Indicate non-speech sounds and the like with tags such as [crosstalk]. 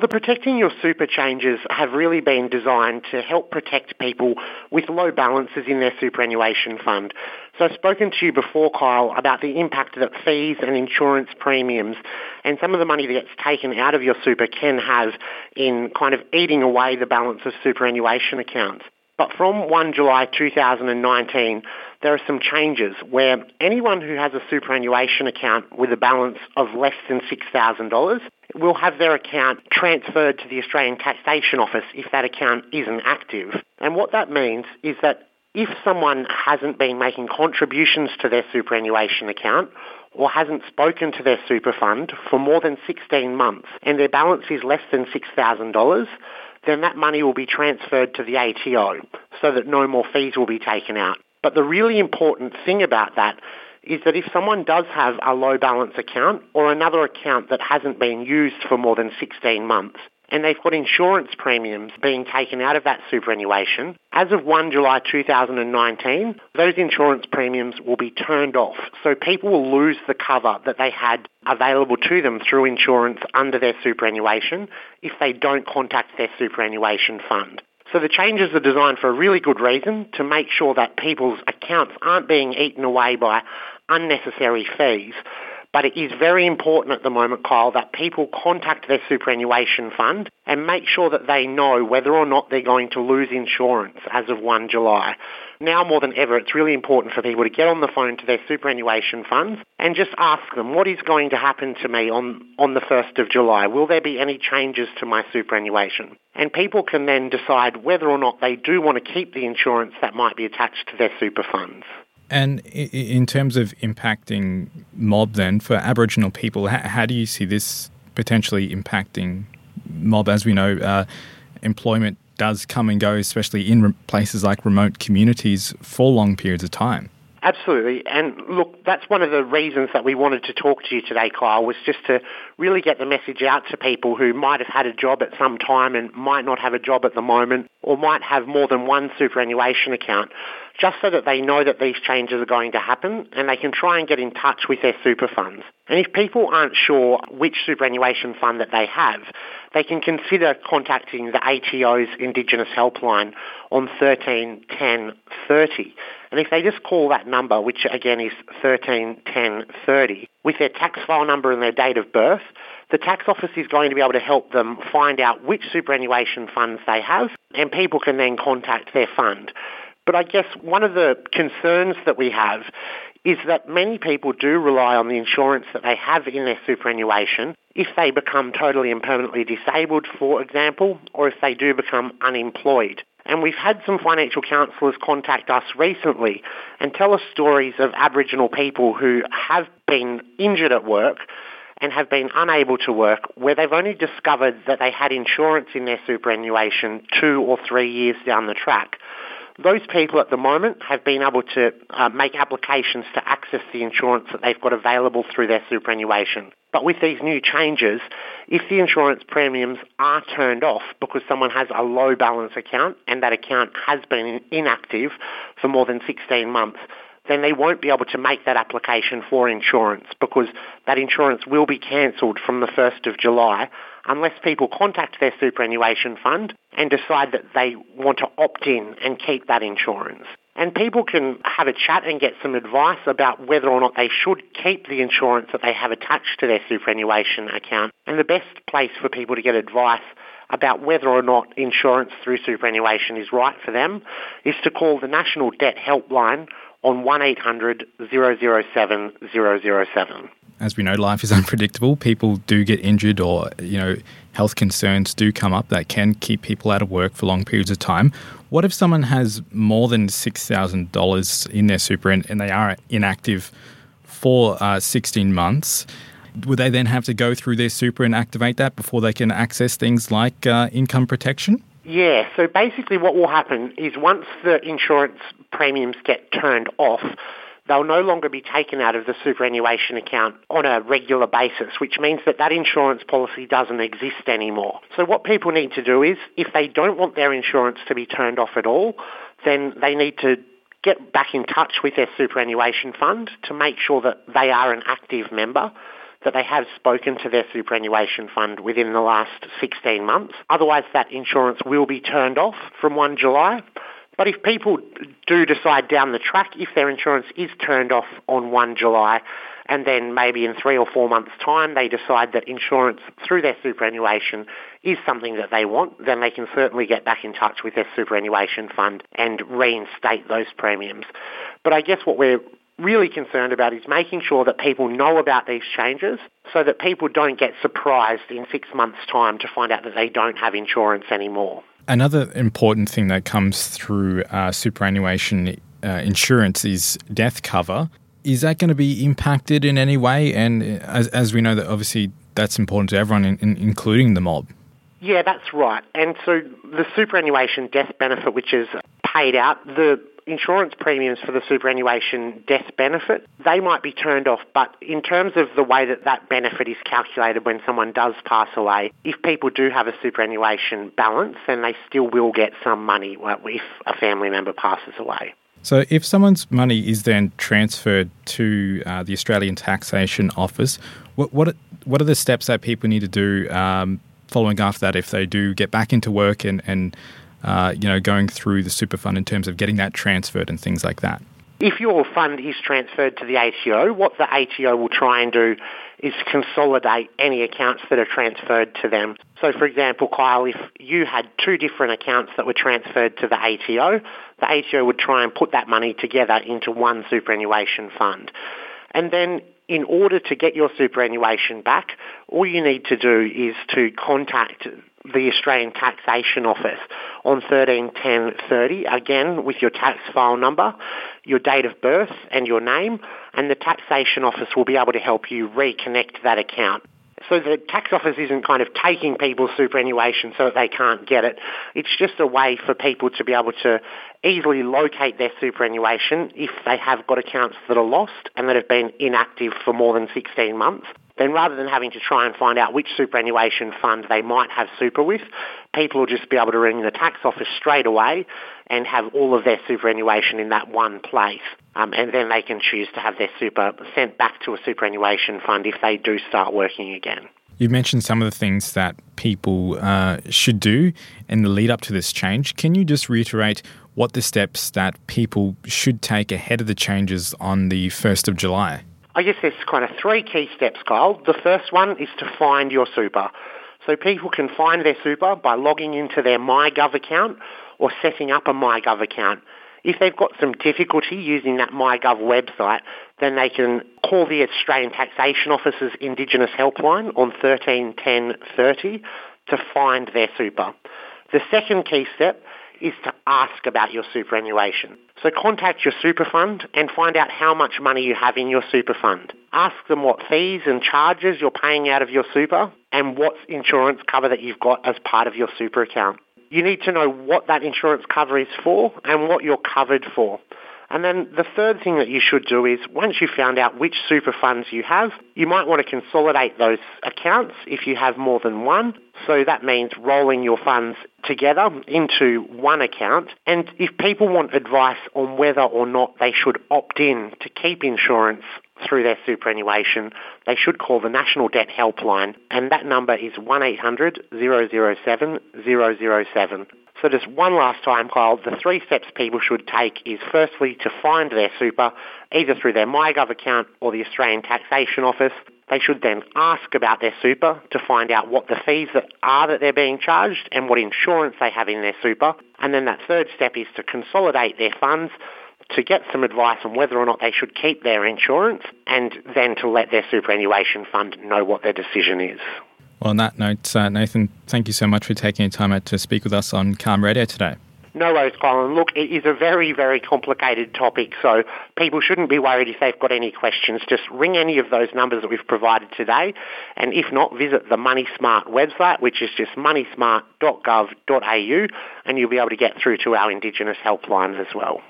The Protecting Your Super changes have really been designed to help protect people with low balances in their superannuation fund. So I've spoken to you before, Kyle, about the impact that fees and insurance premiums and some of the money that gets taken out of your super can have in kind of eating away the balance of superannuation accounts. But from 1 July 2019, there are some changes where anyone who has a superannuation account with a balance of less than $6,000 will have their account transferred to the Australian Taxation Office if that account isn't active. And what that means is that if someone hasn't been making contributions to their superannuation account or hasn't spoken to their super fund for more than 16 months and their balance is less than $6,000, then that money will be transferred to the ATO so that no more fees will be taken out. But the really important thing about that is that if someone does have a low balance account or another account that hasn't been used for more than 16 months, and they've got insurance premiums being taken out of that superannuation, as of 1 July 2019, those insurance premiums will be turned off. So people will lose the cover that they had available to them through insurance under their superannuation if they don't contact their superannuation fund. So the changes are designed for a really good reason to make sure that people's accounts aren't being eaten away by unnecessary fees. But it is very important at the moment, Kyle, that people contact their superannuation fund and make sure that they know whether or not they're going to lose insurance as of 1 July. Now more than ever, it's really important for people to get on the phone to their superannuation funds and just ask them, what is going to happen to me on, on the 1st of July? Will there be any changes to my superannuation? And people can then decide whether or not they do want to keep the insurance that might be attached to their super funds. And in terms of impacting mob, then for Aboriginal people, how, do you see this potentially impacting mob? As we know, uh, employment does come and go, especially in places like remote communities, for long periods of time. Absolutely. And look, that's one of the reasons that we wanted to talk to you today, Kyle, was just to really get the message out to people who might have had a job at some time and might not have a job at the moment or might have more than one superannuation account just so that they know that these changes are going to happen and they can try and get in touch with their super funds. And if people aren't sure which superannuation fund that they have, they can consider contacting the ATO's Indigenous Helpline on 13 10 30. And if they just call that number, which again is 13 10 30, with their tax file number and their date of birth, the tax office is going to be able to help them find out which superannuation funds they have and people can then contact their fund. But I guess one of the concerns that we have is that many people do rely on the insurance that they have in their superannuation if they become totally and permanently disabled, for example, or if they do become unemployed. And we've had some financial counsellors contact us recently and tell us stories of Aboriginal people who have been injured at work and have been unable to work where they've only discovered that they had insurance in their superannuation two or three years down the track. Those people at the moment have been able to uh, make applications to access the insurance that they've got available through their superannuation. But with these new changes, if the insurance premiums are turned off because someone has a low balance account and that account has been inactive for more than 16 months, then they won't be able to make that application for insurance because that insurance will be cancelled from the 1st of July unless people contact their superannuation fund and decide that they want to opt in and keep that insurance. And people can have a chat and get some advice about whether or not they should keep the insurance that they have attached to their superannuation account. And the best place for people to get advice about whether or not insurance through superannuation is right for them is to call the National Debt Helpline on 1800 007 007 as we know, life is [laughs] unpredictable. People do get injured, or you know, health concerns do come up that can keep people out of work for long periods of time. What if someone has more than six thousand dollars in their super and, and, they are inactive for uh, sixteen months? Would they then have to go through their super and activate that before they can access things like uh, income protection? Yeah, so basically what will happen is once the insurance premiums get turned off, they'll no longer be taken out of the superannuation account on a regular basis, which means that that insurance policy doesn't exist anymore. So what people need to do is, if they don't want their insurance to be turned off at all, then they need to get back in touch with their superannuation fund to make sure that they are an active member that they have spoken to their superannuation fund within the last 16 months. Otherwise, that insurance will be turned off from 1 July. But if people do decide down the track, if their insurance is turned off on 1 July, and then maybe in three or four months' time they decide that insurance through their superannuation is something that they want, then they can certainly get back in touch with their superannuation fund and reinstate those premiums. But I guess what we're really concerned about is making sure that people know about these changes so that people don't get surprised in six months' time to find out that they don't have insurance anymore. Another important thing that comes through uh, superannuation uh, insurance is death cover. Is that going to be impacted in any way? And uh, as, as we know, that obviously that's important to everyone, in, in, including the mob. Yeah, that's right. And so the superannuation death benefit, which is paid out, the insurance premiums for the superannuation death benefit, they might be turned off, but in terms of the way that that benefit is calculated when someone does pass away, if people do have a superannuation balance, then they still will get some money if a family member passes away. So, if someone's money is then transferred to uh, the Australian Taxation Office, what, what what are the steps that people need to do um, following after that if they do get back into work and, and uh, you know, going through the super fund in terms of getting that transferred and things like that? If your fund is transferred to the ATO, what the ATO will try and do is consolidate any accounts that are transferred to them. So, for example, Kyle, if you had two different accounts that were transferred to the ATO, the ATO would try and put that money together into one superannuation fund. And then in order to get your superannuation back, all you need to do is to contact the Australian Taxation Office on 131030, again with your tax file number, your date of birth and your name, and the Taxation Office will be able to help you reconnect that account. So the tax office isn't kind of taking people's superannuation so that they can't get it. It's just a way for people to be able to easily locate their superannuation if they have got accounts that are lost and that have been inactive for more than 16 months then rather than having to try and find out which superannuation fund they might have super with, people will just be able to ring the tax office straight away and have all of their superannuation in that one place. Um, and then they can choose to have their super sent back to a superannuation fund if they do start working again. You've mentioned some of the things that people uh, should do in the lead up to this change. Can you just reiterate what the steps that people should take ahead of the changes on the 1st of July? I guess there's kind of three key steps, Kyle. The first one is to find your super. So people can find their super by logging into their MyGov account or setting up a MyGov account. If they've got some difficulty using that MyGov website, then they can call the Australian Taxation Office's Indigenous Helpline on 131030 to find their super. The second key step is to ask about your superannuation. So contact your super fund and find out how much money you have in your super fund. Ask them what fees and charges you're paying out of your super and what insurance cover that you've got as part of your super account. You need to know what that insurance cover is for and what you're covered for. And then the third thing that you should do is once you've found out which super funds you have, you might want to consolidate those accounts if you have more than one. So that means rolling your funds together into one account. And if people want advice on whether or not they should opt in to keep insurance through their superannuation, they should call the National Debt Helpline, and that number is 1800 007 007. So just one last time, Kyle, the three steps people should take is firstly to find their super, either through their MyGov account or the Australian Taxation Office. They should then ask about their super to find out what the fees that are that they're being charged and what insurance they have in their super. And then that third step is to consolidate their funds to get some advice on whether or not they should keep their insurance and then to let their superannuation fund know what their decision is. Well, on that note, uh, Nathan, thank you so much for taking your time out to speak with us on CAAMA Radio today. No worries, Colin. Look, it is a very, very complicated topic, so people shouldn't be worried if they've got any questions. Just ring any of those numbers that we've provided today, and if not, visit the Money Smart website, which is just moneysmart.gov.au, and you'll be able to get through to our Indigenous helpline as well.